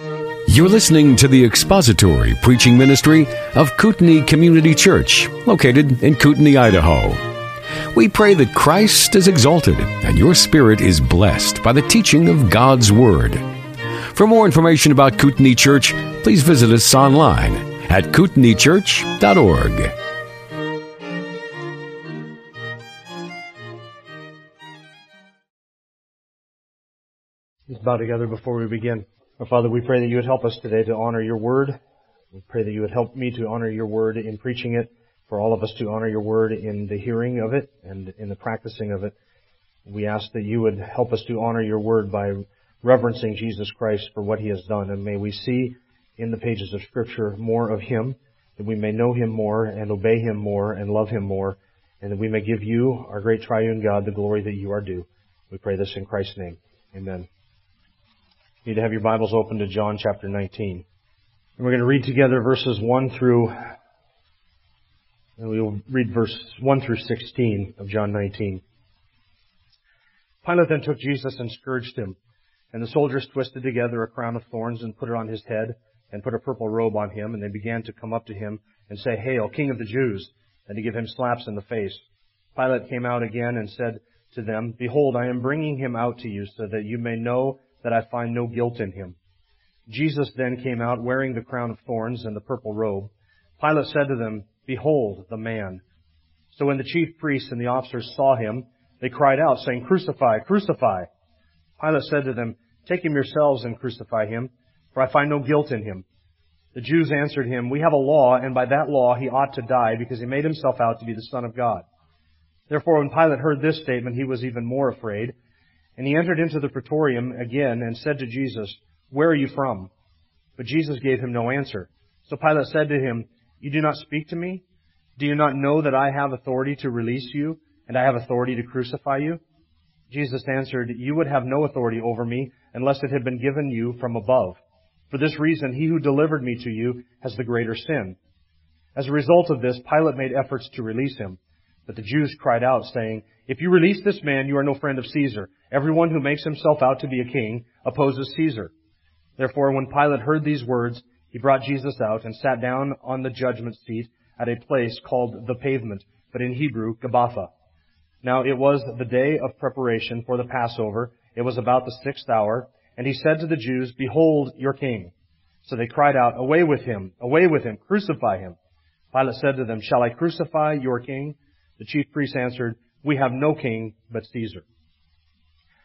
You're listening to the expository preaching ministry of Kootenai Community Church, located in Kootenai, Idaho. We pray that Christ is exalted and your spirit is blessed by the teaching of God's Word. For more information about Kootenai Church, please visit us online at kootenaichurch.org. Let's bow together before we begin. Our Father, we pray that you would help us today to honor your word. We pray that you would help me to honor your word in preaching it, for all of us to honor your word in the hearing of it and in the practicing of it. We ask that you would help us to honor your word by reverencing Jesus Christ for what he has done. And may we see in the pages of Scripture more of him, that we may know him more and obey him more and love him more, and that we may give you, our great triune God, the glory that you are due. We pray this in Christ's name. Amen. You need to have your Bibles open to John chapter 19. And we're going to read together verses 1 through, and we'll read verse 1 through 16 of John 19. Pilate then took Jesus and scourged him. And the soldiers twisted together a crown of thorns and put it on his head and put a purple robe on him. And they began to come up to him and say, Hail, King of the Jews, and to give him slaps in the face. Pilate came out again and said to them, Behold, I am bringing him out to you so that you may know that I find no guilt in him. Jesus then came out wearing the crown of thorns and the purple robe. Pilate said to them, Behold the man. So when the chief priests and the officers saw him, they cried out, saying, Crucify, crucify. Pilate said to them, Take him yourselves and crucify him, for I find no guilt in him. The Jews answered him, We have a law, and by that law he ought to die, because he made himself out to be the Son of God. Therefore, when Pilate heard this statement, he was even more afraid. And he entered into the praetorium again and said to Jesus, Where are you from? But Jesus gave him no answer. So Pilate said to him, You do not speak to me? Do you not know that I have authority to release you, and I have authority to crucify you? Jesus answered, You would have no authority over me unless it had been given you from above. For this reason, he who delivered me to you has the greater sin. As a result of this, Pilate made efforts to release him. But the Jews cried out, saying, If you release this man, you are no friend of Caesar. Everyone who makes himself out to be a king opposes Caesar. Therefore, when Pilate heard these words, he brought Jesus out and sat down on the judgment seat at a place called the pavement, but in Hebrew, Gabbatha. Now it was the day of preparation for the Passover. It was about the sixth hour. And he said to the Jews, Behold your king. So they cried out, Away with him! Away with him! Crucify him! Pilate said to them, Shall I crucify your king? The chief priests answered, We have no king but Caesar.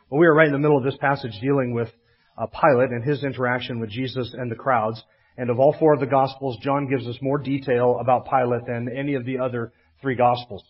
Well, we are right in the middle of this passage dealing with uh, Pilate and his interaction with Jesus and the crowds. And of all four of the Gospels, John gives us more detail about Pilate than any of the other three Gospels.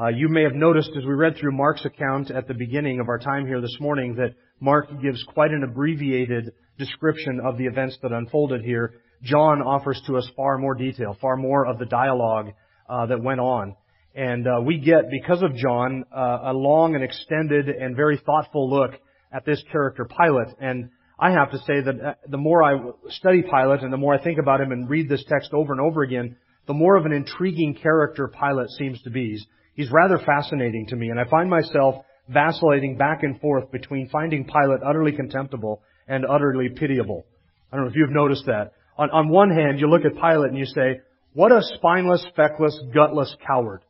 Uh, you may have noticed as we read through Mark's account at the beginning of our time here this morning that Mark gives quite an abbreviated description of the events that unfolded here. John offers to us far more detail, far more of the dialogue uh, that went on. And uh, we get, because of John, uh, a long and extended and very thoughtful look at this character, Pilate. And I have to say that uh, the more I study Pilate and the more I think about him and read this text over and over again, the more of an intriguing character Pilate seems to be. He's, he's rather fascinating to me, and I find myself vacillating back and forth between finding Pilate utterly contemptible and utterly pitiable. I don't know if you've noticed that. On, on one hand, you look at Pilate and you say, what a spineless, feckless, gutless coward.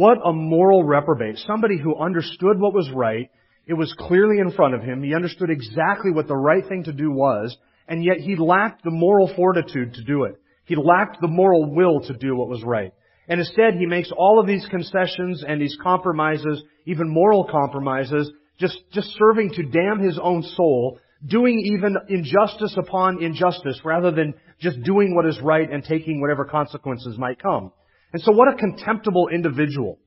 What a moral reprobate. Somebody who understood what was right. It was clearly in front of him. He understood exactly what the right thing to do was, and yet he lacked the moral fortitude to do it. He lacked the moral will to do what was right. And instead, he makes all of these concessions and these compromises, even moral compromises, just, just serving to damn his own soul, doing even injustice upon injustice rather than just doing what is right and taking whatever consequences might come. And so what a contemptible individual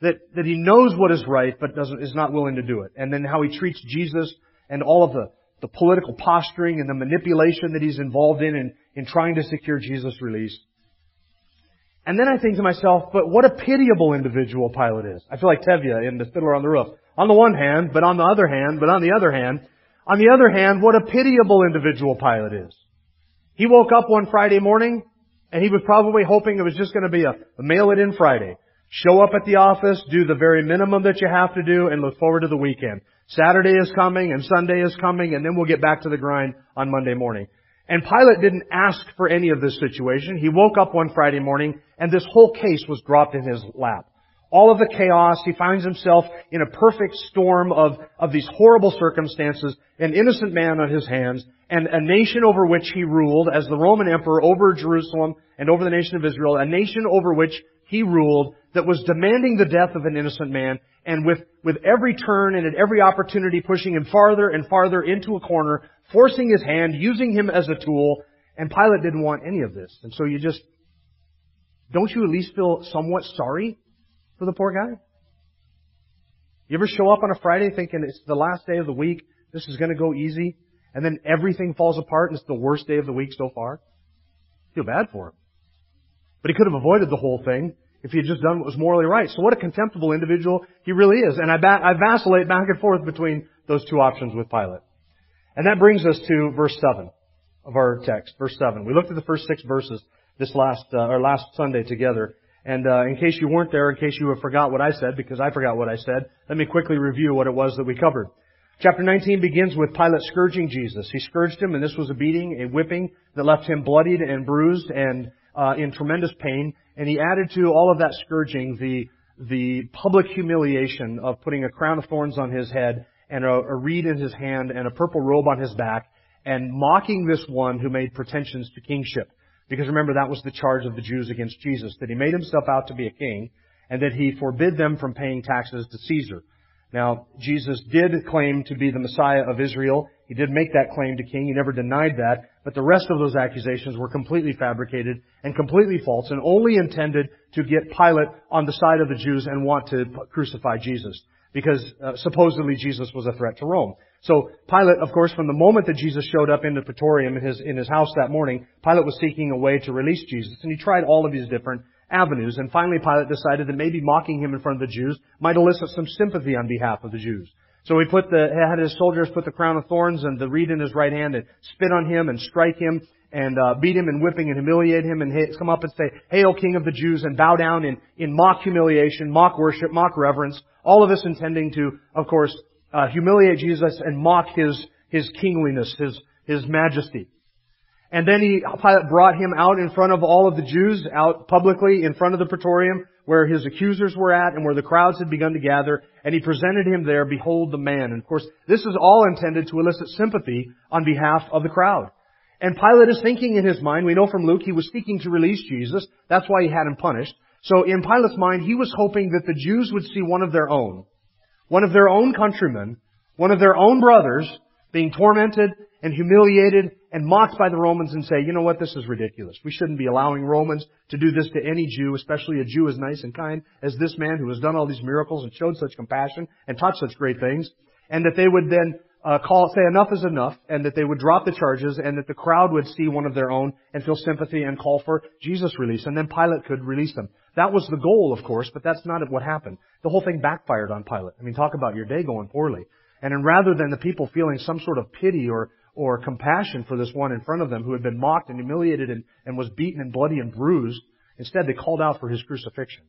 that, that he knows what is right but doesn't, is not willing to do it. And then how he treats Jesus and all of the, the political posturing and the manipulation that he's involved in, in in trying to secure Jesus' release. And then I think to myself, but what a pitiable individual Pilate is. I feel like Tevye in The Fiddler on the Roof. On the one hand, but on the other hand, but on the other hand, on the other hand, what a pitiable individual Pilate is. He woke up one Friday morning, and he was probably hoping it was just going to be a, a mail it in Friday. Show up at the office, do the very minimum that you have to do, and look forward to the weekend. Saturday is coming and Sunday is coming and then we'll get back to the grind on Monday morning. And Pilate didn't ask for any of this situation. He woke up one Friday morning and this whole case was dropped in his lap. All of the chaos, he finds himself in a perfect storm of, of these horrible circumstances, an innocent man on his hands, and a nation over which he ruled as the Roman emperor over Jerusalem and over the nation of Israel, a nation over which he ruled that was demanding the death of an innocent man, and with, with every turn and at every opportunity pushing him farther and farther into a corner, forcing his hand, using him as a tool, and Pilate didn't want any of this. And so you just, don't you at least feel somewhat sorry for the poor guy? You ever show up on a Friday thinking it's the last day of the week, this is gonna go easy, and then everything falls apart and it's the worst day of the week so far? feel bad for him. But he could have avoided the whole thing if he had just done what was morally right. So what a contemptible individual he really is. And I, ba- I vacillate back and forth between those two options with Pilate. And that brings us to verse 7 of our text. Verse 7. We looked at the first six verses this last, uh, or last Sunday together. And uh, in case you weren't there, in case you have forgot what I said, because I forgot what I said, let me quickly review what it was that we covered. Chapter 19 begins with Pilate scourging Jesus. He scourged him, and this was a beating, a whipping that left him bloodied and bruised and uh, in tremendous pain. And he added to all of that scourging the, the public humiliation of putting a crown of thorns on his head and a, a reed in his hand and a purple robe on his back and mocking this one who made pretensions to kingship. Because remember, that was the charge of the Jews against Jesus, that he made himself out to be a king and that he forbid them from paying taxes to Caesar. Now, Jesus did claim to be the Messiah of Israel. He did make that claim to king. He never denied that. But the rest of those accusations were completely fabricated and completely false and only intended to get Pilate on the side of the Jews and want to crucify Jesus. Because uh, supposedly Jesus was a threat to Rome. So Pilate, of course, from the moment that Jesus showed up in the Praetorium in his, in his house that morning, Pilate was seeking a way to release Jesus. And he tried all of these different avenues. And finally Pilate decided that maybe mocking him in front of the Jews might elicit some sympathy on behalf of the Jews. So he put the, had his soldiers put the crown of thorns and the reed in his right hand and spit on him and strike him and uh, beat him and whipping and humiliate him and come up and say, Hail King of the Jews and bow down in, in mock humiliation, mock worship, mock reverence. All of this intending to, of course, uh, humiliate Jesus and mock his, his kingliness, his, his majesty. And then he, Pilate brought him out in front of all of the Jews, out publicly in front of the praetorium, where his accusers were at and where the crowds had begun to gather, and he presented him there, behold the man. And of course, this is all intended to elicit sympathy on behalf of the crowd. And Pilate is thinking in his mind, we know from Luke, he was seeking to release Jesus. That's why he had him punished. So in Pilate's mind, he was hoping that the Jews would see one of their own, one of their own countrymen, one of their own brothers, being tormented and humiliated and mocked by the Romans and say, you know what, this is ridiculous. We shouldn't be allowing Romans to do this to any Jew, especially a Jew as nice and kind as this man who has done all these miracles and showed such compassion and taught such great things. And that they would then uh, call, say enough is enough, and that they would drop the charges, and that the crowd would see one of their own and feel sympathy and call for Jesus' release, and then Pilate could release them. That was the goal, of course, but that's not what happened. The whole thing backfired on Pilate. I mean, talk about your day going poorly. And then rather than the people feeling some sort of pity or, or compassion for this one in front of them who had been mocked and humiliated and, and was beaten and bloody and bruised, instead they called out for his crucifixion.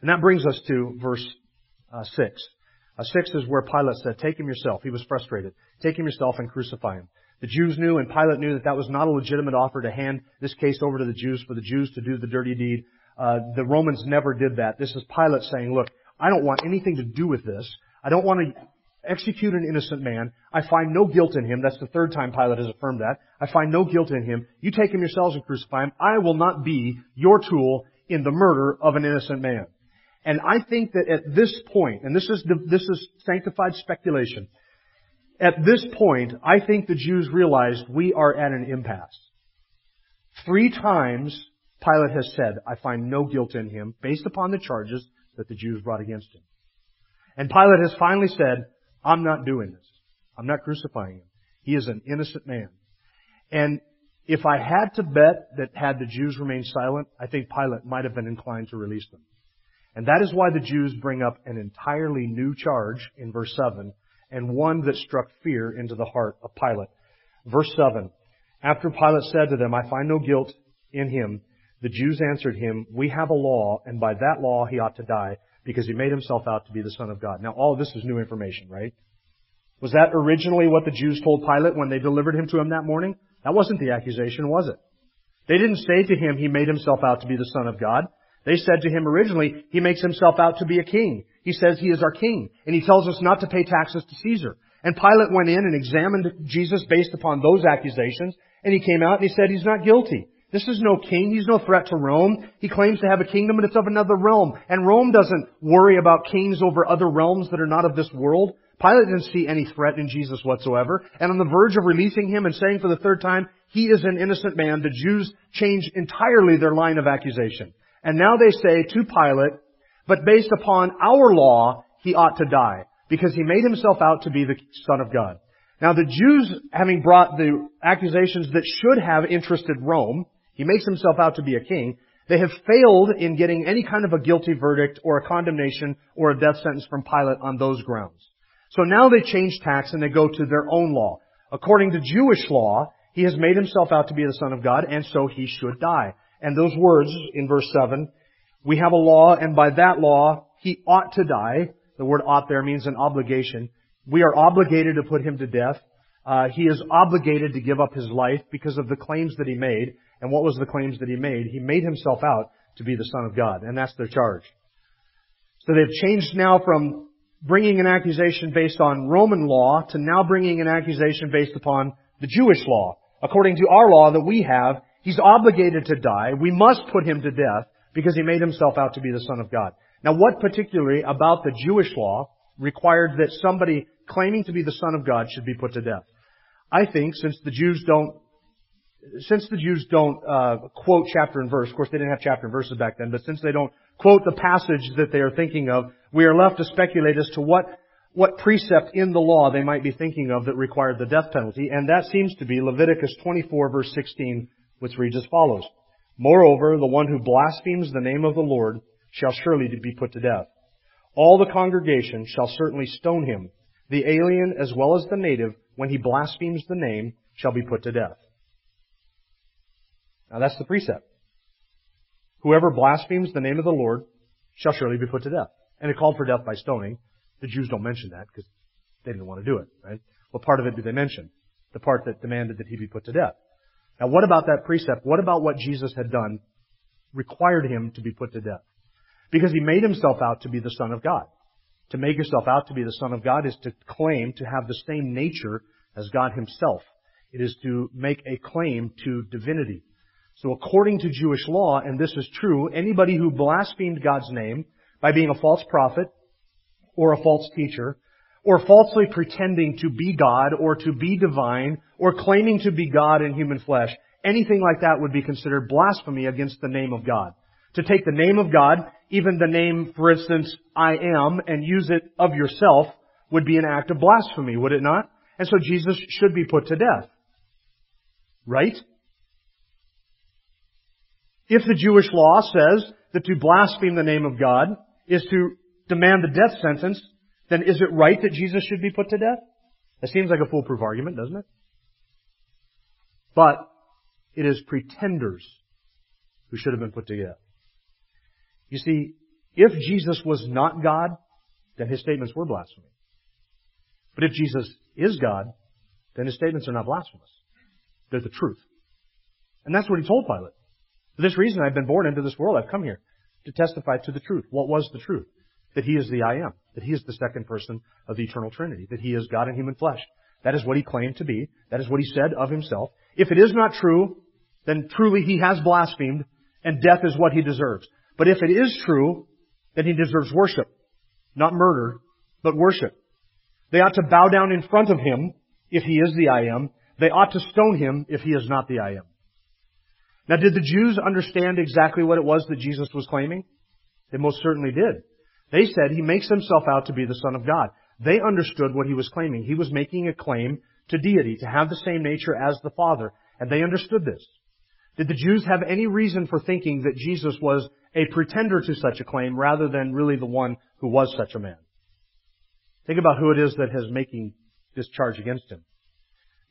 And that brings us to verse uh, 6. Uh, 6 is where Pilate said, Take him yourself. He was frustrated. Take him yourself and crucify him. The Jews knew and Pilate knew that that was not a legitimate offer to hand this case over to the Jews for the Jews to do the dirty deed. Uh, the Romans never did that. This is Pilate saying, look, I don't want anything to do with this. I don't want to execute an innocent man. I find no guilt in him. That's the third time Pilate has affirmed that. I find no guilt in him. You take him yourselves and crucify him. I will not be your tool in the murder of an innocent man. And I think that at this point, and this is this is sanctified speculation, at this point, I think the Jews realized we are at an impasse. Three times Pilate has said, I find no guilt in him based upon the charges that the Jews brought against him. And Pilate has finally said, I'm not doing this. I'm not crucifying him. He is an innocent man. And if I had to bet that had the Jews remained silent, I think Pilate might have been inclined to release them. And that is why the Jews bring up an entirely new charge in verse 7 and one that struck fear into the heart of Pilate. Verse 7. After Pilate said to them, I find no guilt in him, The Jews answered him, We have a law, and by that law he ought to die, because he made himself out to be the Son of God. Now all of this is new information, right? Was that originally what the Jews told Pilate when they delivered him to him that morning? That wasn't the accusation, was it? They didn't say to him, he made himself out to be the Son of God. They said to him originally, he makes himself out to be a king. He says he is our king. And he tells us not to pay taxes to Caesar. And Pilate went in and examined Jesus based upon those accusations. And he came out and he said he's not guilty. This is no king. He's no threat to Rome. He claims to have a kingdom, but it's of another realm. And Rome doesn't worry about kings over other realms that are not of this world. Pilate didn't see any threat in Jesus whatsoever. And on the verge of releasing him and saying for the third time, he is an innocent man, the Jews change entirely their line of accusation. And now they say to Pilate, but based upon our law, he ought to die because he made himself out to be the Son of God. Now the Jews, having brought the accusations that should have interested Rome, he makes himself out to be a king, they have failed in getting any kind of a guilty verdict or a condemnation or a death sentence from Pilate on those grounds. So now they change tacks and they go to their own law. According to Jewish law, he has made himself out to be the Son of God, and so he should die. And those words in verse 7, we have a law, and by that law, he ought to die. The word ought there means an obligation. We are obligated to put him to death. Uh, he is obligated to give up his life because of the claims that he made. And what was the claims that he made? He made himself out to be the Son of God, and that's their charge. So they've changed now from bringing an accusation based on Roman law to now bringing an accusation based upon the Jewish law. According to our law that we have, he's obligated to die. We must put him to death because he made himself out to be the Son of God. Now what particularly about the Jewish law required that somebody claiming to be the Son of God should be put to death? I think since the Jews don't since the Jews don't uh, quote chapter and verse, of course they didn't have chapter and verses back then, but since they don't quote the passage that they are thinking of, we are left to speculate as to what what precept in the law they might be thinking of that required the death penalty, and that seems to be Leviticus 24 verse 16, which reads as follows. Moreover, the one who blasphemes the name of the Lord shall surely be put to death. All the congregation shall certainly stone him. The alien as well as the native, when he blasphemes the name, shall be put to death. Now that's the precept. Whoever blasphemes the name of the Lord shall surely be put to death. And it called for death by stoning. The Jews don't mention that because they didn't want to do it, right? What part of it do they mention? The part that demanded that he be put to death. Now what about that precept? What about what Jesus had done required him to be put to death? Because he made himself out to be the Son of God. To make yourself out to be the Son of God is to claim to have the same nature as God himself. It is to make a claim to divinity. So according to Jewish law, and this is true, anybody who blasphemed God's name by being a false prophet or a false teacher or falsely pretending to be God or to be divine or claiming to be God in human flesh, anything like that would be considered blasphemy against the name of God. To take the name of God, even the name, for instance, I am, and use it of yourself would be an act of blasphemy, would it not? And so Jesus should be put to death. Right? If the Jewish law says that to blaspheme the name of God is to demand the death sentence, then is it right that Jesus should be put to death? That seems like a foolproof argument, doesn't it? But it is pretenders who should have been put to death. You see, if Jesus was not God, then his statements were blasphemy. But if Jesus is God, then his statements are not blasphemous. They're the truth. And that's what he told Pilate. For this reason I've been born into this world. I've come here to testify to the truth. What was the truth? That He is the I am. That He is the second person of the eternal Trinity. That He is God in human flesh. That is what He claimed to be. That is what He said of Himself. If it is not true, then truly He has blasphemed and death is what He deserves. But if it is true, then He deserves worship. Not murder, but worship. They ought to bow down in front of Him if He is the I am. They ought to stone Him if He is not the I am. Now, did the Jews understand exactly what it was that Jesus was claiming? They most certainly did. They said he makes himself out to be the Son of God. They understood what he was claiming. He was making a claim to deity, to have the same nature as the Father, and they understood this. Did the Jews have any reason for thinking that Jesus was a pretender to such a claim rather than really the one who was such a man? Think about who it is that is making this charge against him.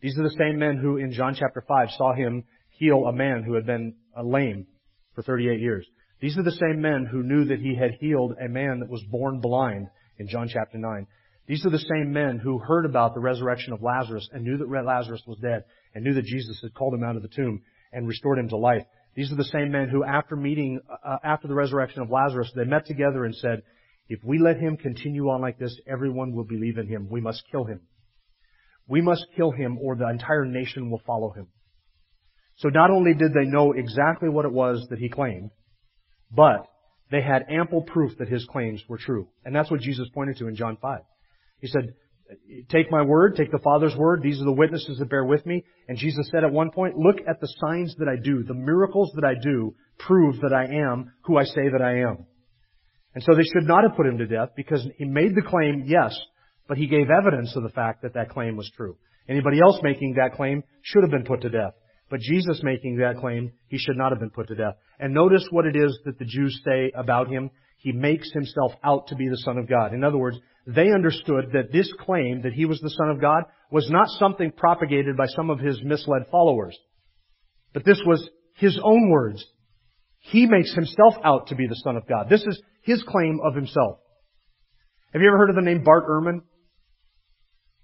These are the same men who in John chapter 5 saw him heal a man who had been lame for 38 years. These are the same men who knew that he had healed a man that was born blind in John chapter 9. These are the same men who heard about the resurrection of Lazarus and knew that Lazarus was dead and knew that Jesus had called him out of the tomb and restored him to life. These are the same men who, after meeting, uh, after the resurrection of Lazarus, they met together and said, if we let him continue on like this, everyone will believe in him. We must kill him. We must kill him or the entire nation will follow him. So not only did they know exactly what it was that he claimed, but they had ample proof that his claims were true. And that's what Jesus pointed to in John 5. He said, take my word, take the Father's word. These are the witnesses that bear with me. And Jesus said at one point, look at the signs that I do. The miracles that I do prove that I am who I say that I am. And so they should not have put him to death because he made the claim, yes, but he gave evidence of the fact that that claim was true. Anybody else making that claim should have been put to death. But Jesus making that claim, he should not have been put to death. And notice what it is that the Jews say about him. He makes himself out to be the Son of God. In other words, they understood that this claim that he was the Son of God was not something propagated by some of his misled followers. But this was his own words. He makes himself out to be the Son of God. This is his claim of himself. Have you ever heard of the name Bart Ehrman?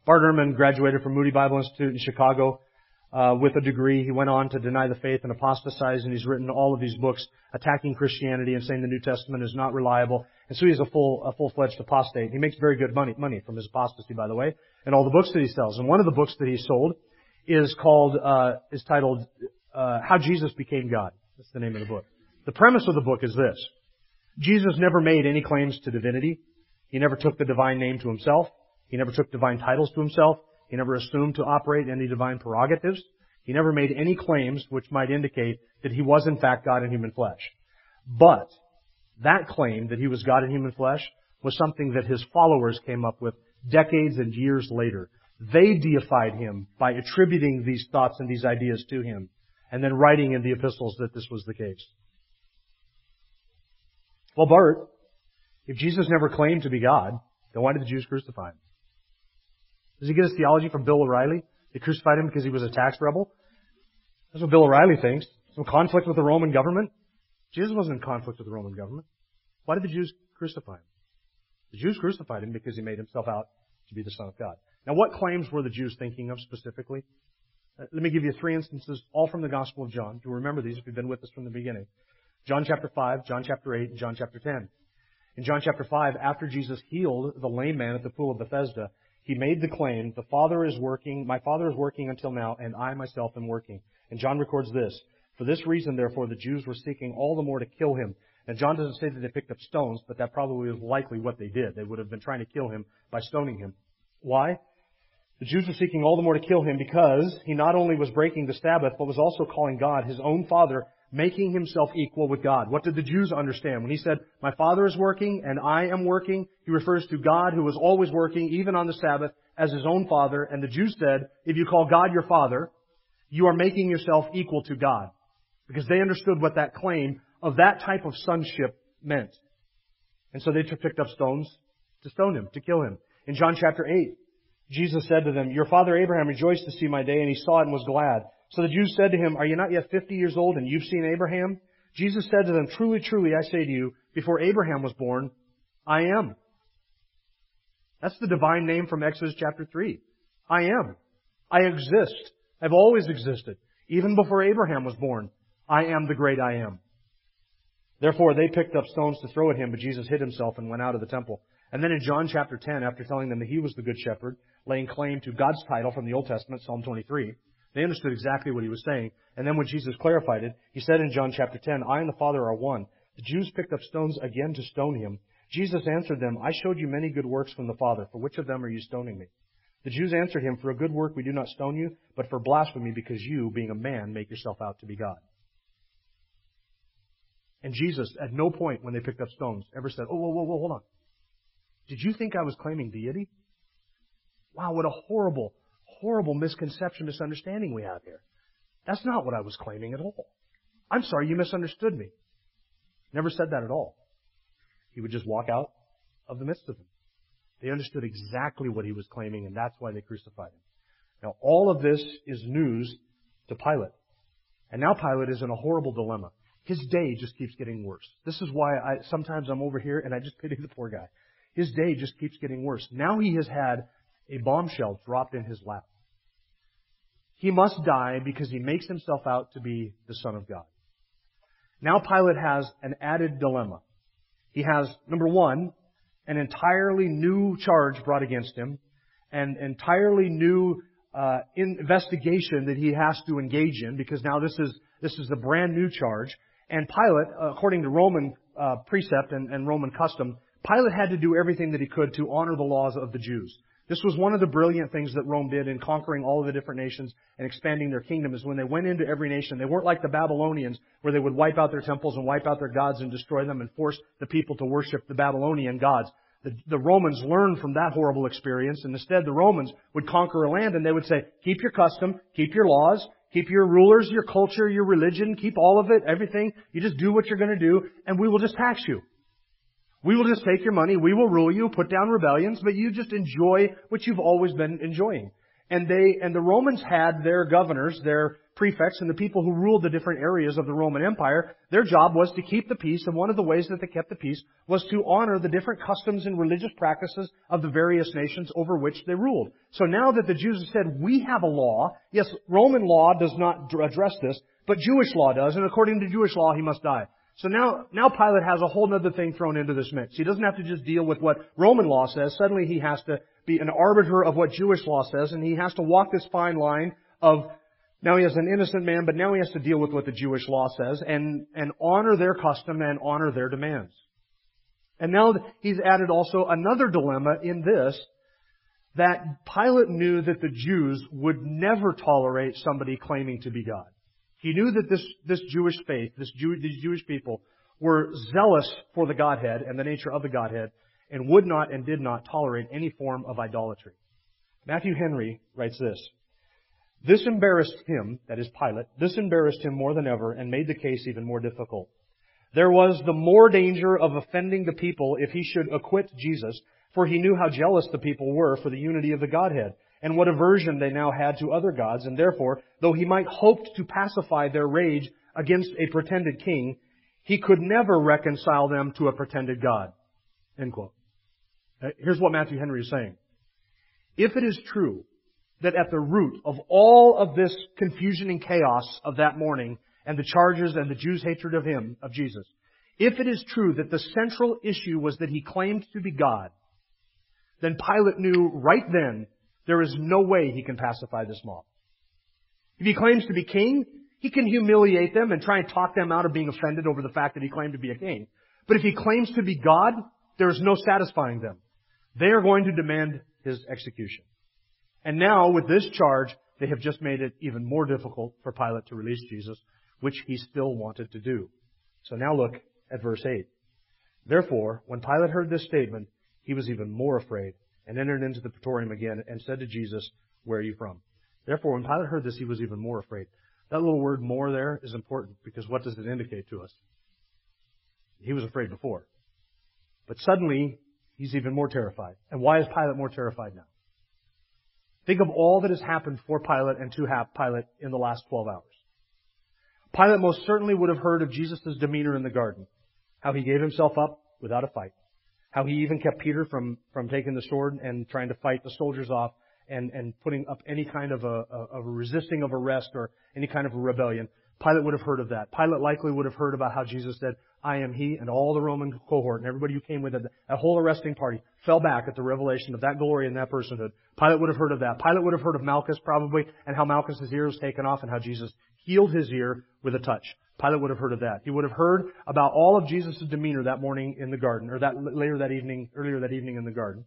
Bart Ehrman graduated from Moody Bible Institute in Chicago uh, with a degree. He went on to deny the faith and apostatize, and he's written all of these books attacking Christianity and saying the New Testament is not reliable. And so he's a full, a full-fledged apostate. He makes very good money, money from his apostasy, by the way, and all the books that he sells. And one of the books that he sold is called, uh, is titled, uh, How Jesus Became God. That's the name of the book. The premise of the book is this. Jesus never made any claims to divinity. He never took the divine name to himself. He never took divine titles to himself. He never assumed to operate any divine prerogatives. He never made any claims which might indicate that he was in fact God in human flesh. But that claim that he was God in human flesh was something that his followers came up with decades and years later. They deified him by attributing these thoughts and these ideas to him and then writing in the epistles that this was the case. Well, Bart, if Jesus never claimed to be God, then why did the Jews crucify him? Does he get his theology from Bill O'Reilly? They crucified him because he was a tax rebel? That's what Bill O'Reilly thinks. Some conflict with the Roman government? Jesus wasn't in conflict with the Roman government. Why did the Jews crucify him? The Jews crucified him because he made himself out to be the Son of God. Now what claims were the Jews thinking of specifically? Uh, let me give you three instances, all from the Gospel of John. You'll remember these if you've been with us from the beginning. John chapter 5, John chapter 8, and John chapter 10. In John chapter 5, after Jesus healed the lame man at the pool of Bethesda, he made the claim, the Father is working, my Father is working until now, and I myself am working. And John records this. For this reason, therefore, the Jews were seeking all the more to kill him. And John doesn't say that they picked up stones, but that probably was likely what they did. They would have been trying to kill him by stoning him. Why? The Jews were seeking all the more to kill him because he not only was breaking the Sabbath, but was also calling God his own Father, making himself equal with God. What did the Jews understand? When he said, my Father is working and I am working, he refers to God who is always working, even on the Sabbath, as his own Father. And the Jews said, if you call God your Father, you are making yourself equal to God. Because they understood what that claim of that type of sonship meant. And so they picked up stones to stone him, to kill him. In John chapter 8, Jesus said to them, Your father Abraham rejoiced to see my day, and he saw it and was glad. So the Jews said to him, Are you not yet fifty years old and you've seen Abraham? Jesus said to them, Truly, truly, I say to you, before Abraham was born, I am. That's the divine name from Exodus chapter 3. I am. I exist. I've always existed. Even before Abraham was born, I am the great I am. Therefore, they picked up stones to throw at him, but Jesus hid himself and went out of the temple. And then in John chapter 10, after telling them that he was the good shepherd, laying claim to God's title from the Old Testament, Psalm 23, they understood exactly what he was saying. And then when Jesus clarified it, he said in John chapter 10, I and the Father are one. The Jews picked up stones again to stone him. Jesus answered them, I showed you many good works from the Father. For which of them are you stoning me? The Jews answered him, For a good work we do not stone you, but for blasphemy, because you, being a man, make yourself out to be God. And Jesus, at no point when they picked up stones, ever said, Oh, whoa, whoa, whoa, hold on. Did you think I was claiming deity? Wow, what a horrible, horrible misconception, misunderstanding we have here. That's not what I was claiming at all. I'm sorry, you misunderstood me. Never said that at all. He would just walk out of the midst of them. They understood exactly what he was claiming, and that's why they crucified him. Now, all of this is news to Pilate. And now Pilate is in a horrible dilemma. His day just keeps getting worse. This is why I, sometimes I'm over here and I just pity the poor guy. His day just keeps getting worse. Now he has had a bombshell dropped in his lap. He must die because he makes himself out to be the Son of God. Now Pilate has an added dilemma. He has, number one, an entirely new charge brought against him, an entirely new uh, investigation that he has to engage in because now this is this is a brand new charge. And Pilate, according to Roman uh, precept and, and Roman custom, Pilate had to do everything that he could to honor the laws of the Jews. This was one of the brilliant things that Rome did in conquering all of the different nations and expanding their kingdom is when they went into every nation, they weren't like the Babylonians where they would wipe out their temples and wipe out their gods and destroy them and force the people to worship the Babylonian gods. The, the Romans learned from that horrible experience and instead the Romans would conquer a land and they would say, keep your custom, keep your laws, keep your rulers, your culture, your religion, keep all of it, everything. You just do what you're going to do and we will just tax you. We will just take your money, we will rule you, put down rebellions, but you just enjoy what you've always been enjoying. And they, and the Romans had their governors, their prefects, and the people who ruled the different areas of the Roman Empire. Their job was to keep the peace, and one of the ways that they kept the peace was to honor the different customs and religious practices of the various nations over which they ruled. So now that the Jews have said, we have a law, yes, Roman law does not address this, but Jewish law does, and according to Jewish law, he must die. So now, now Pilate has a whole other thing thrown into this mix. He doesn't have to just deal with what Roman law says. Suddenly he has to be an arbiter of what Jewish law says, and he has to walk this fine line of now he is an innocent man, but now he has to deal with what the Jewish law says and, and honor their custom and honor their demands. And now he's added also another dilemma in this, that Pilate knew that the Jews would never tolerate somebody claiming to be God. He knew that this, this Jewish faith, this Jew, these Jewish people, were zealous for the Godhead and the nature of the Godhead, and would not and did not tolerate any form of idolatry. Matthew Henry writes this. This embarrassed him, that is Pilate, this embarrassed him more than ever and made the case even more difficult. There was the more danger of offending the people if he should acquit Jesus, for he knew how jealous the people were for the unity of the Godhead and what aversion they now had to other gods, and therefore, though he might hope to pacify their rage against a pretended king, he could never reconcile them to a pretended God. End quote. Uh, here's what Matthew Henry is saying. If it is true that at the root of all of this confusion and chaos of that morning and the charges and the Jews' hatred of him, of Jesus, if it is true that the central issue was that he claimed to be God, then Pilate knew right then there is no way he can pacify this mob. If he claims to be king, he can humiliate them and try and talk them out of being offended over the fact that he claimed to be a king. But if he claims to be God, there is no satisfying them. They are going to demand his execution. And now, with this charge, they have just made it even more difficult for Pilate to release Jesus, which he still wanted to do. So now look at verse 8. Therefore, when Pilate heard this statement, he was even more afraid and entered into the praetorium again and said to Jesus, Where are you from? Therefore, when Pilate heard this, he was even more afraid. That little word more there is important because what does it indicate to us? He was afraid before. But suddenly, he's even more terrified. And why is Pilate more terrified now? Think of all that has happened for Pilate and to Pilate in the last 12 hours. Pilate most certainly would have heard of Jesus' demeanor in the garden. How he gave himself up without a fight. How he even kept Peter from, from taking the sword and trying to fight the soldiers off and, and putting up any kind of a, of a resisting of arrest or any kind of a rebellion. Pilate would have heard of that. Pilate likely would have heard about how Jesus said, I am he, and all the Roman cohort and everybody who came with it, that whole arresting party fell back at the revelation of that glory and that personhood. Pilate would have heard of that. Pilate would have heard of Malchus probably, and how Malchus's ear was taken off and how Jesus healed his ear with a touch. Pilate would have heard of that. He would have heard about all of Jesus' demeanor that morning in the garden, or that later that evening, earlier that evening in the garden.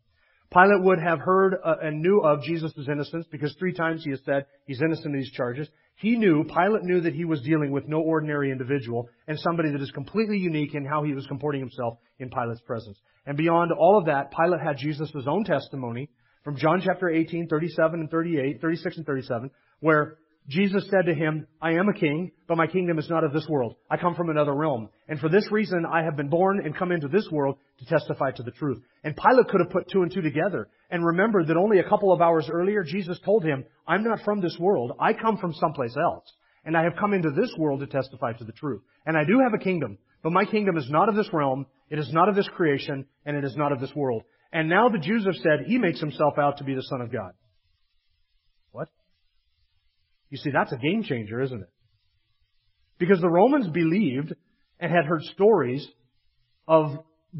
Pilate would have heard uh, and knew of Jesus' innocence because three times he has said he's innocent of these charges. He knew, Pilate knew that he was dealing with no ordinary individual and somebody that is completely unique in how he was comporting himself in Pilate's presence. And beyond all of that, Pilate had Jesus' own testimony from John chapter 18, 37 and 38, 36 and 37, where Jesus said to him, I am a king, but my kingdom is not of this world. I come from another realm. And for this reason I have been born and come into this world to testify to the truth. And Pilate could have put two and two together and remembered that only a couple of hours earlier Jesus told him, I'm not from this world. I come from someplace else. And I have come into this world to testify to the truth. And I do have a kingdom, but my kingdom is not of this realm, it is not of this creation, and it is not of this world. And now the Jews have said he makes himself out to be the Son of God. You see, that's a game changer, isn't it? Because the Romans believed and had heard stories of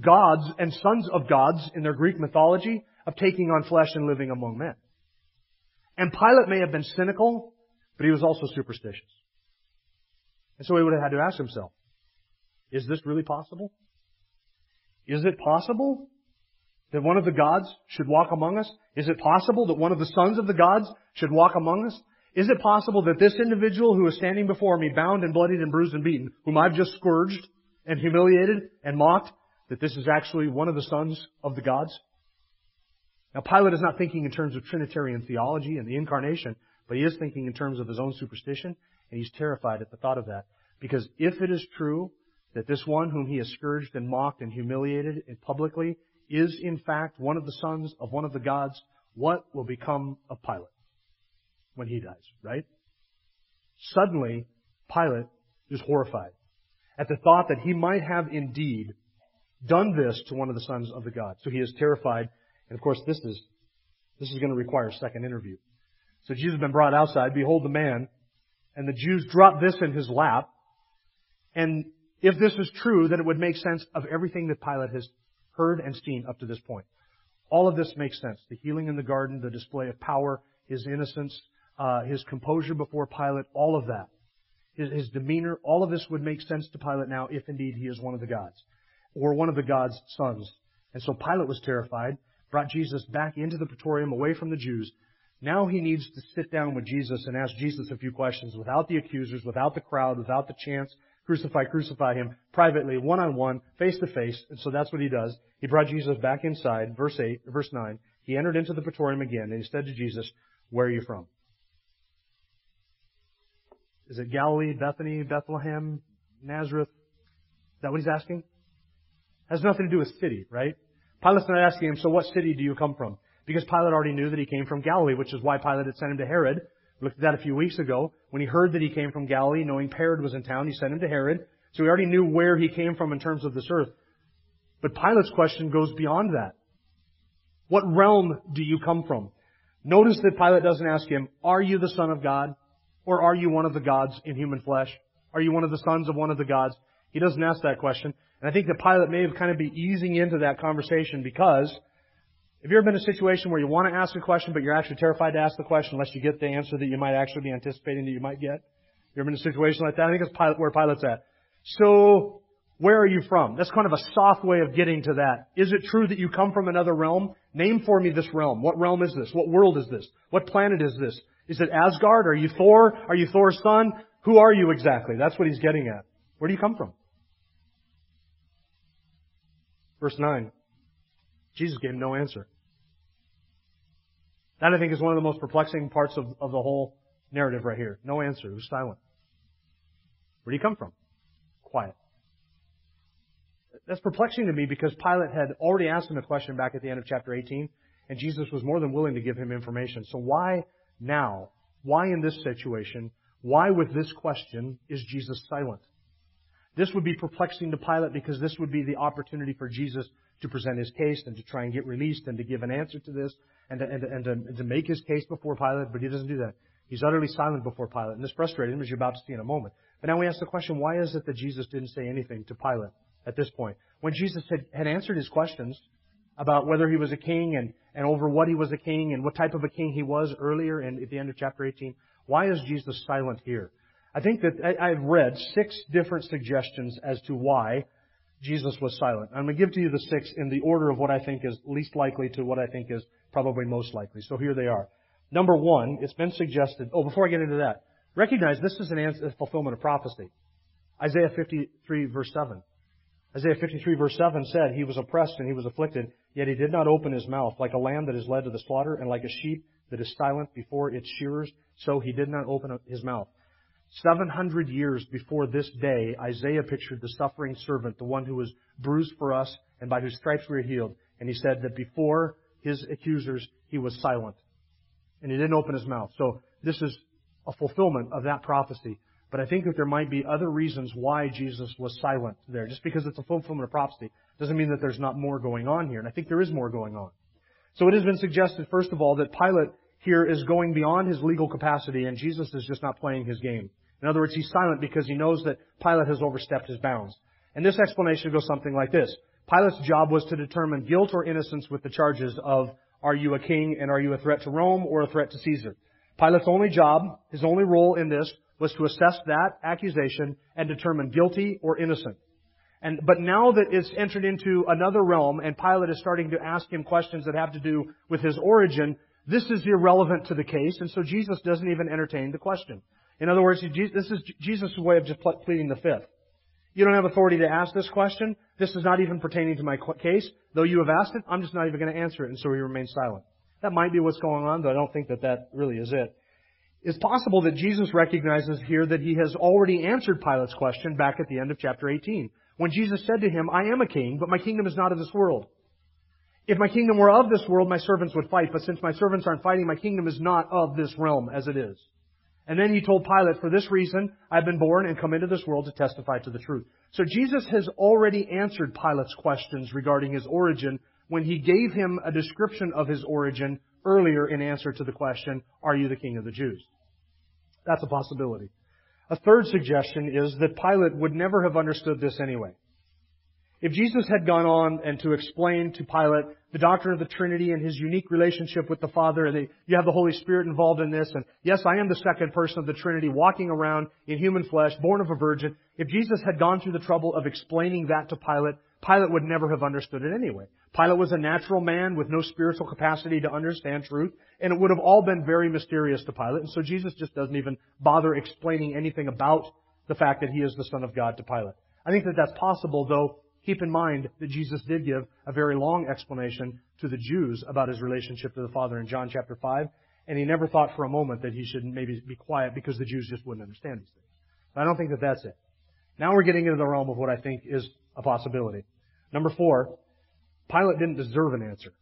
gods and sons of gods in their Greek mythology of taking on flesh and living among men. And Pilate may have been cynical, but he was also superstitious. And so he would have had to ask himself, is this really possible? Is it possible that one of the gods should walk among us? Is it possible that one of the sons of the gods should walk among us? Is it possible that this individual who is standing before me, bound and bloodied and bruised and beaten, whom I've just scourged and humiliated and mocked, that this is actually one of the sons of the gods? Now, Pilate is not thinking in terms of Trinitarian theology and the incarnation, but he is thinking in terms of his own superstition, and he's terrified at the thought of that. Because if it is true that this one whom he has scourged and mocked and humiliated publicly is in fact one of the sons of one of the gods, what will become of Pilate when he dies, right? Suddenly, Pilate is horrified at the thought that he might have indeed done this to one of the sons of the gods. So he is terrified and of course, this is, this is going to require a second interview. So Jesus has been brought outside. Behold the man. And the Jews drop this in his lap. And if this is true, then it would make sense of everything that Pilate has heard and seen up to this point. All of this makes sense. The healing in the garden, the display of power, his innocence, uh, his composure before Pilate, all of that. His, his demeanor, all of this would make sense to Pilate now if indeed he is one of the gods. Or one of the God's sons. And so Pilate was terrified brought Jesus back into the praetorium away from the Jews. Now he needs to sit down with Jesus and ask Jesus a few questions without the accusers, without the crowd, without the chance, crucify, crucify him, privately, one on one, face to face. And so that's what he does. He brought Jesus back inside, verse 8, verse 9. He entered into the praetorium again and he said to Jesus, where are you from? Is it Galilee, Bethany, Bethlehem, Nazareth? Is that what he's asking? Has nothing to do with city, right? Pilate's not asking him, so what city do you come from? Because Pilate already knew that he came from Galilee, which is why Pilate had sent him to Herod. We looked at that a few weeks ago. When he heard that he came from Galilee, knowing Herod was in town, he sent him to Herod. So he already knew where he came from in terms of this earth. But Pilate's question goes beyond that. What realm do you come from? Notice that Pilate doesn't ask him, are you the son of God? Or are you one of the gods in human flesh? Are you one of the sons of one of the gods? He doesn't ask that question. And I think the Pilate may have kind of be easing into that conversation because have you ever been in a situation where you want to ask a question, but you're actually terrified to ask the question unless you get the answer that you might actually be anticipating that you might get? You ever been in a situation like that? I think it's Pilate, where Pilate's at. So, where are you from? That's kind of a soft way of getting to that. Is it true that you come from another realm? Name for me this realm. What realm is this? What world is this? What planet is this? Is it Asgard? Are you Thor? Are you Thor's son? Who are you exactly? That's what he's getting at. Where do you come from? Verse 9. Jesus gave him no answer. That I think is one of the most perplexing parts of, of the whole narrative right here. No answer. He was silent. Where do you come from? Quiet. That's perplexing to me because Pilate had already asked him a question back at the end of chapter 18, and Jesus was more than willing to give him information. So why now? Why in this situation? Why with this question is Jesus silent? This would be perplexing to Pilate because this would be the opportunity for Jesus to present his case and to try and get released and to give an answer to this and to, and to, and to, and to make his case before Pilate, but he doesn't do that. He's utterly silent before Pilate, and this frustrated him, as you're about to see in a moment. But now we ask the question, why is it that Jesus didn't say anything to Pilate at this point? When Jesus had, had answered his questions about whether he was a king and, and over what he was a king and what type of a king he was earlier and at the end of chapter 18, why is Jesus silent here? I think that I, have read six different suggestions as to why Jesus was silent. I'm going to give to you the six in the order of what I think is least likely to what I think is probably most likely. So here they are. Number one, it's been suggested, oh, before I get into that, recognize this is an answer, fulfillment of prophecy. Isaiah 53 verse 7. Isaiah 53 verse 7 said, He was oppressed and he was afflicted, yet he did not open his mouth, like a lamb that is led to the slaughter, and like a sheep that is silent before its shearers, so he did not open his mouth. 700 years before this day, Isaiah pictured the suffering servant, the one who was bruised for us and by whose stripes we are healed. And he said that before his accusers, he was silent. And he didn't open his mouth. So this is a fulfillment of that prophecy. But I think that there might be other reasons why Jesus was silent there. Just because it's a fulfillment of prophecy doesn't mean that there's not more going on here. And I think there is more going on. So it has been suggested, first of all, that Pilate here is going beyond his legal capacity and Jesus is just not playing his game. In other words, he's silent because he knows that Pilate has overstepped his bounds. And this explanation goes something like this. Pilate's job was to determine guilt or innocence with the charges of are you a king and are you a threat to Rome or a threat to Caesar? Pilate's only job, his only role in this, was to assess that accusation and determine guilty or innocent. And, but now that it's entered into another realm and Pilate is starting to ask him questions that have to do with his origin, this is irrelevant to the case, and so Jesus doesn't even entertain the question. In other words, this is Jesus' way of just pleading the fifth. You don't have authority to ask this question. This is not even pertaining to my case. Though you have asked it, I'm just not even going to answer it. And so he remains silent. That might be what's going on, though I don't think that that really is it. It's possible that Jesus recognizes here that he has already answered Pilate's question back at the end of chapter 18. When Jesus said to him, I am a king, but my kingdom is not of this world. If my kingdom were of this world, my servants would fight, but since my servants aren't fighting, my kingdom is not of this realm as it is. And then he told Pilate, for this reason, I've been born and come into this world to testify to the truth. So Jesus has already answered Pilate's questions regarding his origin when he gave him a description of his origin earlier in answer to the question, are you the king of the Jews? That's a possibility. A third suggestion is that Pilate would never have understood this anyway. If Jesus had gone on and to explain to Pilate the doctrine of the Trinity and his unique relationship with the Father, and you have the Holy Spirit involved in this, and yes, I am the second person of the Trinity walking around in human flesh, born of a virgin. If Jesus had gone through the trouble of explaining that to Pilate, Pilate would never have understood it anyway. Pilate was a natural man with no spiritual capacity to understand truth, and it would have all been very mysterious to Pilate, and so Jesus just doesn't even bother explaining anything about the fact that he is the Son of God to Pilate. I think that that's possible, though Keep in mind that Jesus did give a very long explanation to the Jews about his relationship to the Father in John chapter 5, and he never thought for a moment that he should maybe be quiet because the Jews just wouldn't understand these things. But I don't think that that's it. Now we're getting into the realm of what I think is a possibility. Number four, Pilate didn't deserve an answer.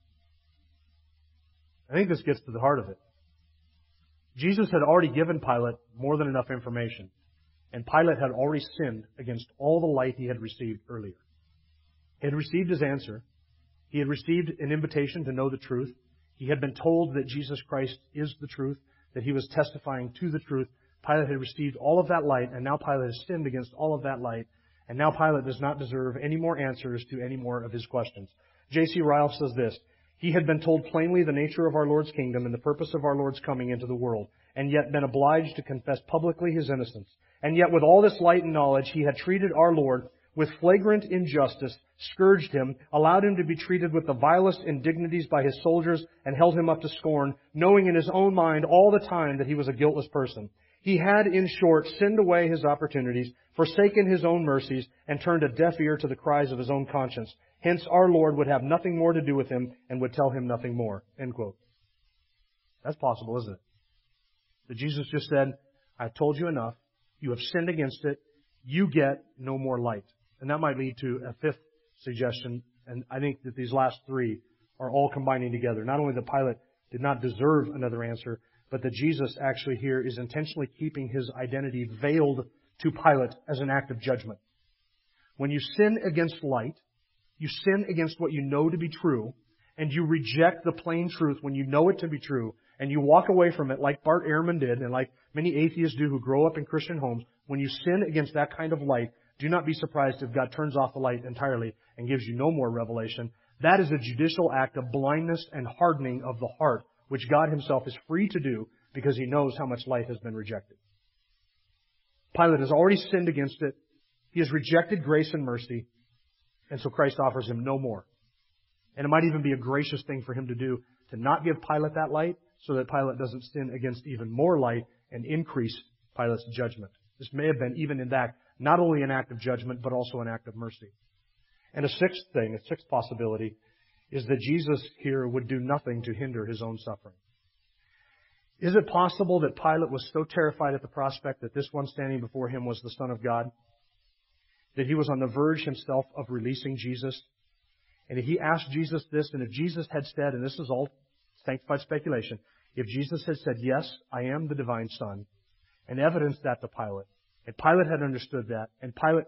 I think this gets to the heart of it. Jesus had already given Pilate more than enough information, and Pilate had already sinned against all the light he had received earlier. He had received his answer. He had received an invitation to know the truth. He had been told that Jesus Christ is the truth, that he was testifying to the truth. Pilate had received all of that light, and now Pilate has sinned against all of that light, and now Pilate does not deserve any more answers to any more of his questions. J.C. Ryle says this, He had been told plainly the nature of our Lord's kingdom and the purpose of our Lord's coming into the world, and yet been obliged to confess publicly his innocence. And yet with all this light and knowledge, he had treated our Lord with flagrant injustice, scourged him, allowed him to be treated with the vilest indignities by his soldiers, and held him up to scorn, knowing in his own mind all the time that he was a guiltless person. He had, in short, sinned away his opportunities, forsaken his own mercies, and turned a deaf ear to the cries of his own conscience. Hence, our Lord would have nothing more to do with him and would tell him nothing more. End quote. That's possible, isn't it? That Jesus just said, I've told you enough. You have sinned against it. You get no more light. And that might lead to a fifth suggestion, and I think that these last three are all combining together. Not only that Pilate did not deserve another answer, but that Jesus actually here is intentionally keeping his identity veiled to Pilate as an act of judgment. When you sin against light, you sin against what you know to be true, and you reject the plain truth when you know it to be true, and you walk away from it like Bart Ehrman did, and like many atheists do who grow up in Christian homes, when you sin against that kind of light, do not be surprised if God turns off the light entirely and gives you no more revelation. That is a judicial act of blindness and hardening of the heart, which God himself is free to do because he knows how much light has been rejected. Pilate has already sinned against it. He has rejected grace and mercy. And so Christ offers him no more. And it might even be a gracious thing for him to do to not give Pilate that light so that Pilate doesn't sin against even more light and increase Pilate's judgment. This may have been, even in that, not only an act of judgment, but also an act of mercy. And a sixth thing, a sixth possibility, is that Jesus here would do nothing to hinder his own suffering. Is it possible that Pilate was so terrified at the prospect that this one standing before him was the Son of God, that he was on the verge himself of releasing Jesus? And he asked Jesus this, and if Jesus had said, and this is all sanctified speculation, if Jesus had said, Yes, I am the divine Son, and evidenced that to Pilate, And Pilate had understood that, and Pilate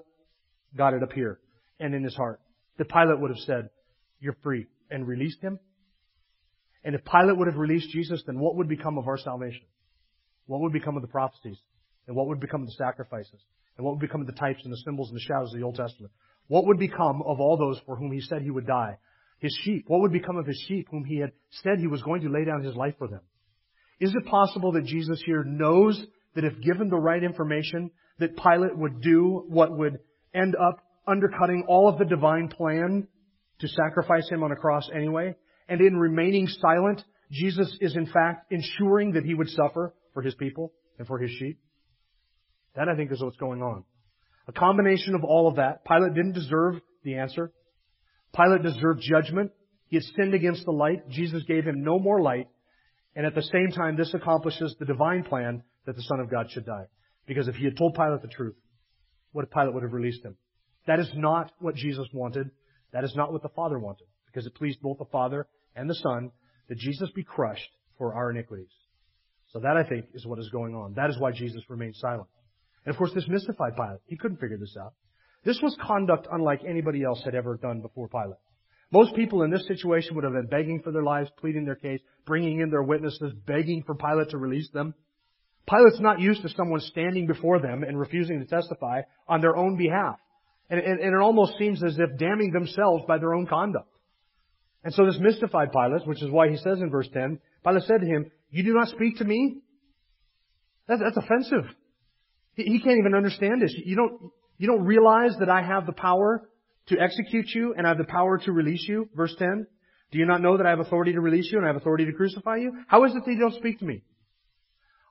got it up here and in his heart. That Pilate would have said, You're free, and released him. And if Pilate would have released Jesus, then what would become of our salvation? What would become of the prophecies? And what would become of the sacrifices? And what would become of the types and the symbols and the shadows of the Old Testament? What would become of all those for whom he said he would die? His sheep. What would become of his sheep whom he had said he was going to lay down his life for them? Is it possible that Jesus here knows that if given the right information, that Pilate would do what would end up undercutting all of the divine plan to sacrifice him on a cross anyway? And in remaining silent, Jesus is in fact ensuring that he would suffer for his people and for his sheep? That I think is what's going on. A combination of all of that. Pilate didn't deserve the answer. Pilate deserved judgment. He had sinned against the light. Jesus gave him no more light. And at the same time, this accomplishes the divine plan that the Son of God should die. Because if he had told Pilate the truth, what if Pilate would have released him? That is not what Jesus wanted. That is not what the Father wanted. Because it pleased both the Father and the Son that Jesus be crushed for our iniquities. So that, I think, is what is going on. That is why Jesus remained silent. And of course, this mystified Pilate. He couldn't figure this out. This was conduct unlike anybody else had ever done before Pilate. Most people in this situation would have been begging for their lives, pleading their case, bringing in their witnesses, begging for Pilate to release them. Pilate's not used to someone standing before them and refusing to testify on their own behalf. And, and, and, it almost seems as if damning themselves by their own conduct. And so this mystified Pilate, which is why he says in verse 10, Pilate said to him, You do not speak to me? That's, that's offensive. He, can't even understand this. You don't, you don't realize that I have the power to execute you and I have the power to release you? Verse 10. Do you not know that I have authority to release you and I have authority to crucify you? How is it that you don't speak to me?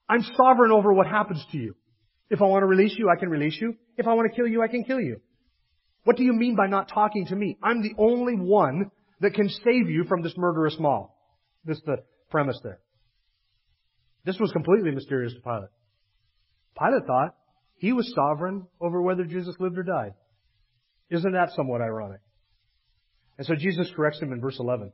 I'm sovereign over what happens to you. If I want to release you, I can release you. If I want to kill you, I can kill you. What do you mean by not talking to me? I'm the only one that can save you from this murderous mob. This is the premise there. This was completely mysterious to Pilate. Pilate thought he was sovereign over whether Jesus lived or died. Isn't that somewhat ironic? And so Jesus corrects him in verse 11.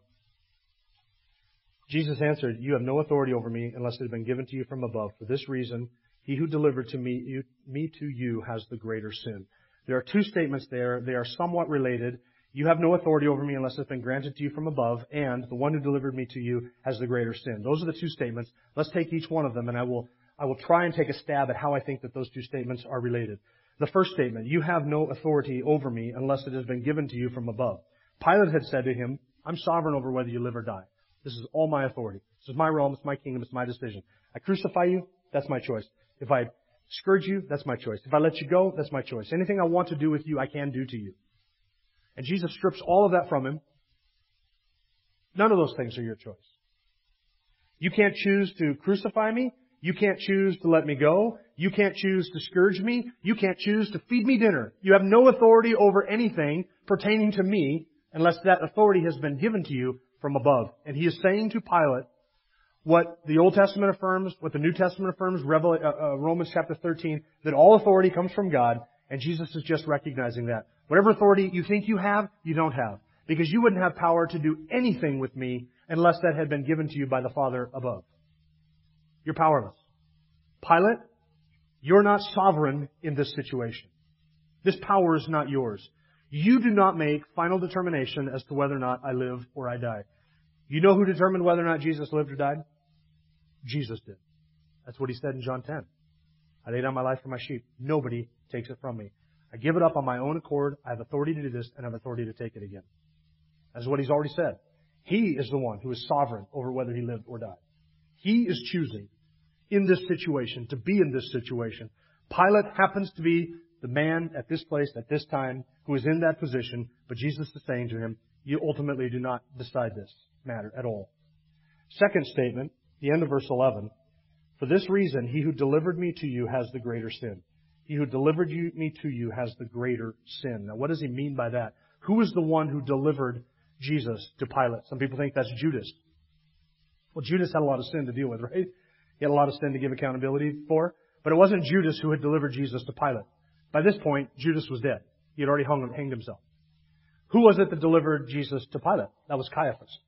Jesus answered, You have no authority over me unless it had been given to you from above. For this reason, he who delivered to me, you, me to you has the greater sin. There are two statements there. They are somewhat related. You have no authority over me unless it's been granted to you from above, and the one who delivered me to you has the greater sin. Those are the two statements. Let's take each one of them, and I will, I will try and take a stab at how I think that those two statements are related. The first statement, you have no authority over me unless it has been given to you from above. Pilate had said to him, I'm sovereign over whether you live or die. This is all my authority. This is my realm, it's my kingdom, it's my decision. I crucify you, that's my choice. If I scourge you, that's my choice. If I let you go, that's my choice. Anything I want to do with you, I can do to you. And Jesus strips all of that from him. None of those things are your choice. You can't choose to crucify me. You can't choose to let me go. You can't choose to scourge me. You can't choose to feed me dinner. You have no authority over anything pertaining to me unless that authority has been given to you from above. And he is saying to Pilate what the Old Testament affirms, what the New Testament affirms, uh, uh, Romans chapter 13, that all authority comes from God, and Jesus is just recognizing that. Whatever authority you think you have, you don't have. Because you wouldn't have power to do anything with me unless that had been given to you by the Father above. You're powerless. Pilate, you're not sovereign in this situation. This power is not yours. You do not make final determination as to whether or not I live or I die. You know who determined whether or not Jesus lived or died? Jesus did. That's what he said in John 10. I lay down my life for my sheep. Nobody takes it from me. I give it up on my own accord. I have authority to do this and I have authority to take it again. That's what he's already said. He is the one who is sovereign over whether he lived or died. He is choosing in this situation to be in this situation. Pilate happens to be the man at this place at this time who is in that position, but Jesus is saying to him, you ultimately do not decide this matter at all. Second statement, the end of verse 11. For this reason, he who delivered me to you has the greater sin. He who delivered you, me to you has the greater sin. Now, what does he mean by that? Who is the one who delivered Jesus to Pilate? Some people think that's Judas. Well, Judas had a lot of sin to deal with, right? He had a lot of sin to give accountability for. But it wasn't Judas who had delivered Jesus to Pilate. By this point, Judas was dead. He had already hung, hanged himself. Who was it that delivered Jesus to Pilate? That was Caiaphas.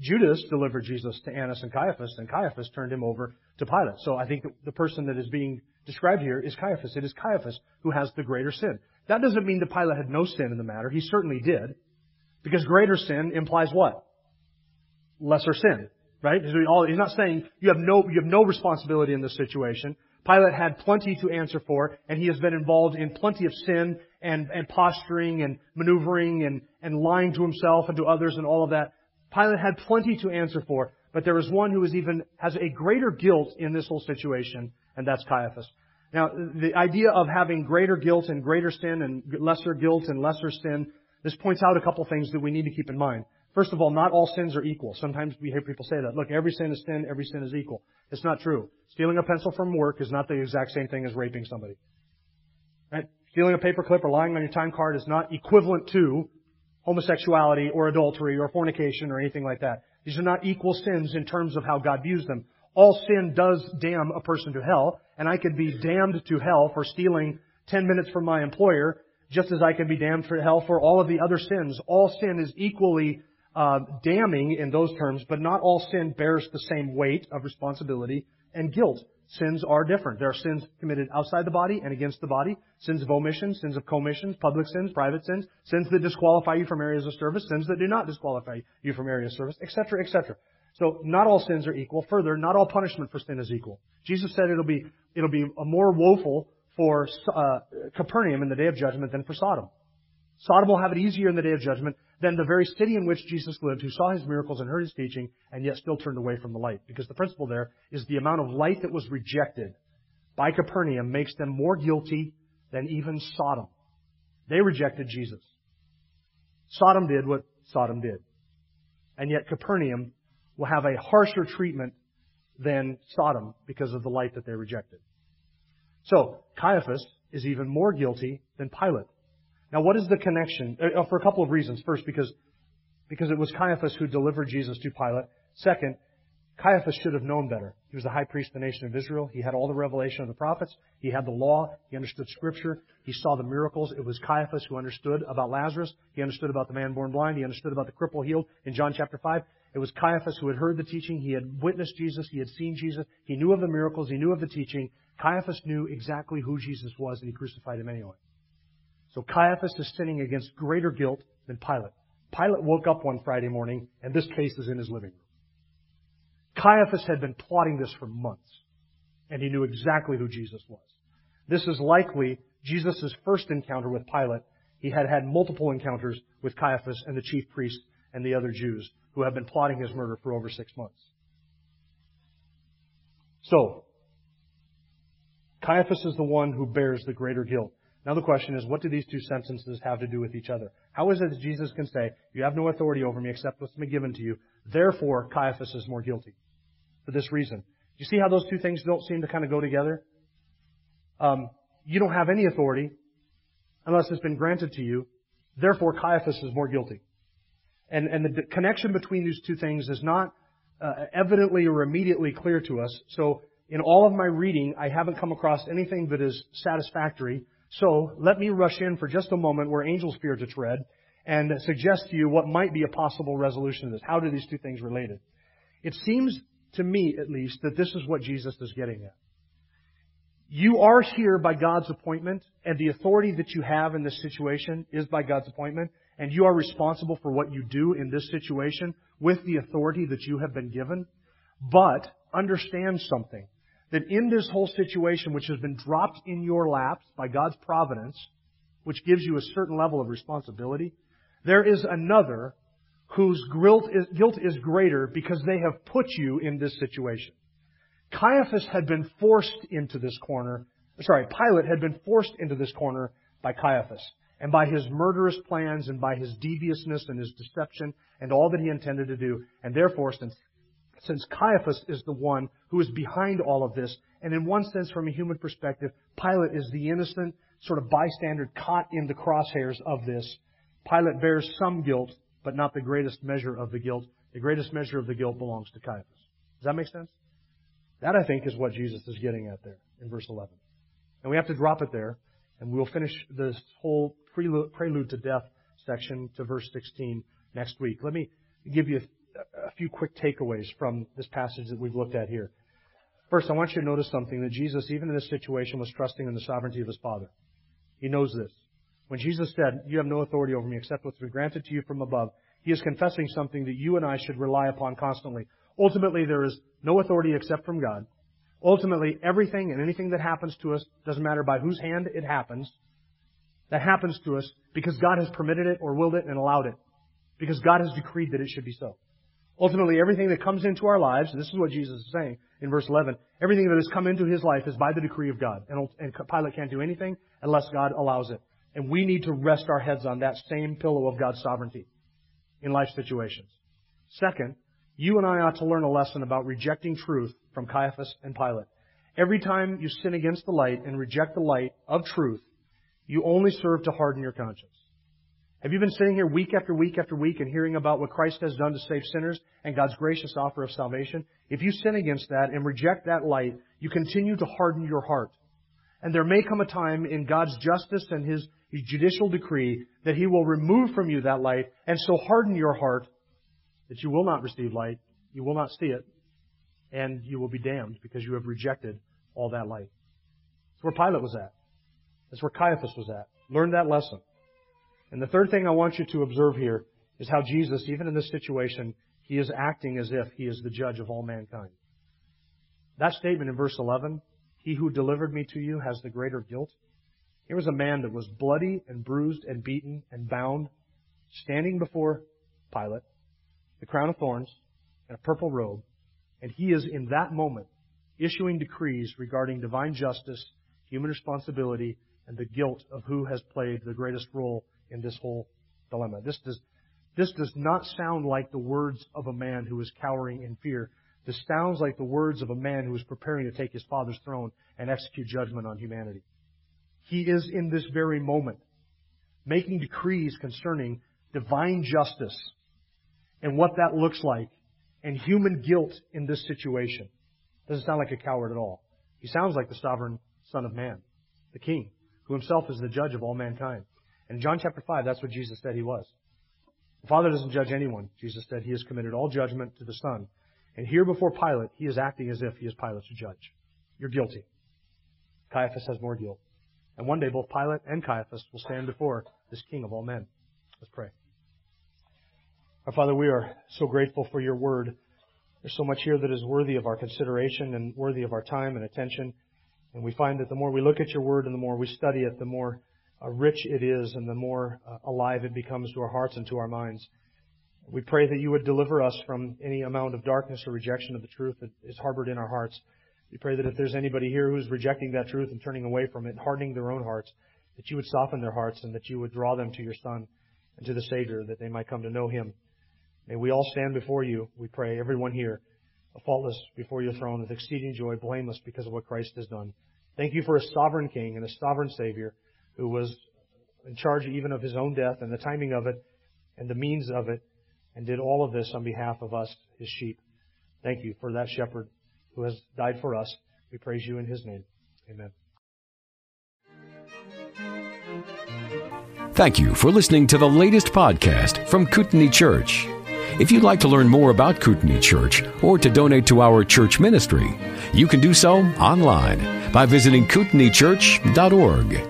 Judas delivered Jesus to Annas and Caiaphas, and Caiaphas turned him over to Pilate. So I think the person that is being described here is Caiaphas. It is Caiaphas who has the greater sin. That doesn't mean that Pilate had no sin in the matter. He certainly did. Because greater sin implies what? Lesser sin. Right? He's not saying you have no, you have no responsibility in this situation. Pilate had plenty to answer for, and he has been involved in plenty of sin and, and posturing and maneuvering and, and lying to himself and to others and all of that. Pilate had plenty to answer for, but there is one who is even, has a greater guilt in this whole situation, and that's Caiaphas. Now, the idea of having greater guilt and greater sin and lesser guilt and lesser sin, this points out a couple things that we need to keep in mind. First of all, not all sins are equal. Sometimes we hear people say that. Look, every sin is sin, every sin is equal. It's not true. Stealing a pencil from work is not the exact same thing as raping somebody. Right? Stealing a paperclip or lying on your time card is not equivalent to homosexuality or adultery or fornication or anything like that. These are not equal sins in terms of how God views them. All sin does damn a person to hell, and I could be damned to hell for stealing 10 minutes from my employer, just as I can be damned to hell for all of the other sins. All sin is equally uh, damning in those terms, but not all sin bears the same weight of responsibility and guilt. Sins are different. There are sins committed outside the body and against the body, sins of omission, sins of commission, public sins, private sins, sins that disqualify you from areas of service, sins that do not disqualify you from areas of service, etc., etc. So not all sins are equal. Further, not all punishment for sin is equal. Jesus said it'll be it'll be more woeful for uh, Capernaum in the day of judgment than for Sodom. Sodom will have it easier in the day of judgment than the very city in which Jesus lived, who saw his miracles and heard his teaching, and yet still turned away from the light. Because the principle there is the amount of light that was rejected by Capernaum makes them more guilty than even Sodom. They rejected Jesus. Sodom did what Sodom did. And yet Capernaum will have a harsher treatment than Sodom because of the light that they rejected. So, Caiaphas is even more guilty than Pilate. Now, what is the connection? Uh, uh, for a couple of reasons. First, because, because it was Caiaphas who delivered Jesus to Pilate. Second, Caiaphas should have known better. He was the high priest of the nation of Israel. He had all the revelation of the prophets. He had the law. He understood scripture. He saw the miracles. It was Caiaphas who understood about Lazarus. He understood about the man born blind. He understood about the cripple healed in John chapter 5. It was Caiaphas who had heard the teaching. He had witnessed Jesus. He had seen Jesus. He knew of the miracles. He knew of the teaching. Caiaphas knew exactly who Jesus was and he crucified him anyway. So Caiaphas is sinning against greater guilt than Pilate. Pilate woke up one Friday morning and this case is in his living room. Caiaphas had been plotting this for months and he knew exactly who Jesus was. This is likely Jesus' first encounter with Pilate. He had had multiple encounters with Caiaphas and the chief priests and the other Jews who have been plotting his murder for over six months. So, Caiaphas is the one who bears the greater guilt. Now the question is, what do these two sentences have to do with each other? How is it that Jesus can say, you have no authority over me except what's been given to you, therefore Caiaphas is more guilty? For this reason. You see how those two things don't seem to kind of go together? Um, you don't have any authority unless it's been granted to you, therefore Caiaphas is more guilty. And, and the connection between these two things is not uh, evidently or immediately clear to us. So in all of my reading, I haven't come across anything that is satisfactory so let me rush in for just a moment where angels fear to tread and suggest to you what might be a possible resolution to this. How do these two things related? It seems to me, at least, that this is what Jesus is getting at. You are here by God's appointment, and the authority that you have in this situation is by God's appointment, and you are responsible for what you do in this situation with the authority that you have been given. But understand something that in this whole situation, which has been dropped in your laps by God's providence, which gives you a certain level of responsibility, there is another whose guilt is, greater because they have put you in this situation. Caiaphas had been forced into this corner, sorry, Pilate had been forced into this corner by Caiaphas and by his murderous plans and by his deviousness and his deception and all that he intended to do. And therefore, since since Caiaphas is the one who is behind all of this. And in one sense, from a human perspective, Pilate is the innocent sort of bystander caught in the crosshairs of this. Pilate bears some guilt, but not the greatest measure of the guilt. The greatest measure of the guilt belongs to Caiaphas. Does that make sense? That, I think, is what Jesus is getting at there in verse 11. And we have to drop it there, and we'll finish this whole prelude to death section to verse 16 next week. Let me give you a few quick takeaways from this passage that we've looked at here. First, I want you to notice something that Jesus, even in this situation, was trusting in the sovereignty of his Father. He knows this. When Jesus said, You have no authority over me except what's been granted to you from above, he is confessing something that you and I should rely upon constantly. Ultimately, there is no authority except from God. Ultimately, everything and anything that happens to us, doesn't matter by whose hand it happens, that happens to us because God has permitted it or willed it and allowed it. Because God has decreed that it should be so. Ultimately, everything that comes into our lives, and this is what Jesus is saying in verse 11, everything that has come into his life is by the decree of God. And, and Pilate can't do anything unless God allows it. And we need to rest our heads on that same pillow of God's sovereignty in life situations. Second, you and I ought to learn a lesson about rejecting truth from Caiaphas and Pilate. Every time you sin against the light and reject the light of truth, you only serve to harden your conscience. Have you been sitting here week after week after week and hearing about what Christ has done to save sinners and God's gracious offer of salvation? If you sin against that and reject that light, you continue to harden your heart. And there may come a time in God's justice and His, His judicial decree that He will remove from you that light and so harden your heart that you will not receive light, you will not see it, and you will be damned because you have rejected all that light. That's where Pilate was at. That's where Caiaphas was at. Learn that lesson. And the third thing I want you to observe here is how Jesus, even in this situation, he is acting as if he is the judge of all mankind. That statement in verse 11, he who delivered me to you has the greater guilt. Here was a man that was bloody and bruised and beaten and bound, standing before Pilate, the crown of thorns and a purple robe, and he is in that moment issuing decrees regarding divine justice, human responsibility, and the guilt of who has played the greatest role in this whole dilemma. This does, this does not sound like the words of a man who is cowering in fear. This sounds like the words of a man who is preparing to take his father's throne and execute judgment on humanity. He is in this very moment making decrees concerning divine justice and what that looks like and human guilt in this situation. Doesn't sound like a coward at all. He sounds like the sovereign Son of Man, the King, who himself is the judge of all mankind. In John chapter 5, that's what Jesus said he was. The Father doesn't judge anyone. Jesus said he has committed all judgment to the Son. And here before Pilate, he is acting as if he is Pilate's judge. You're guilty. Caiaphas has more guilt. And one day both Pilate and Caiaphas will stand before this King of all men. Let's pray. Our Father, we are so grateful for your word. There's so much here that is worthy of our consideration and worthy of our time and attention. And we find that the more we look at your word and the more we study it, the more rich it is and the more uh, alive it becomes to our hearts and to our minds. We pray that you would deliver us from any amount of darkness or rejection of the truth that is harbored in our hearts. We pray that if there's anybody here who's rejecting that truth and turning away from it, hardening their own hearts, that you would soften their hearts and that you would draw them to your Son and to the Savior, that they might come to know Him. May we all stand before you, we pray, everyone here, faultless before your throne with exceeding joy, blameless because of what Christ has done. Thank you for a sovereign King and a sovereign Savior who was in charge even of his own death and the timing of it and the means of it and did all of this on behalf of us, his sheep. Thank you for that shepherd who has died for us. We praise you in his name. Amen. Thank you for listening to the latest podcast from Kootenai Church. If you'd like to learn more about Kootenai Church or to donate to our church ministry, you can do so online by visiting kootenaichurch.org.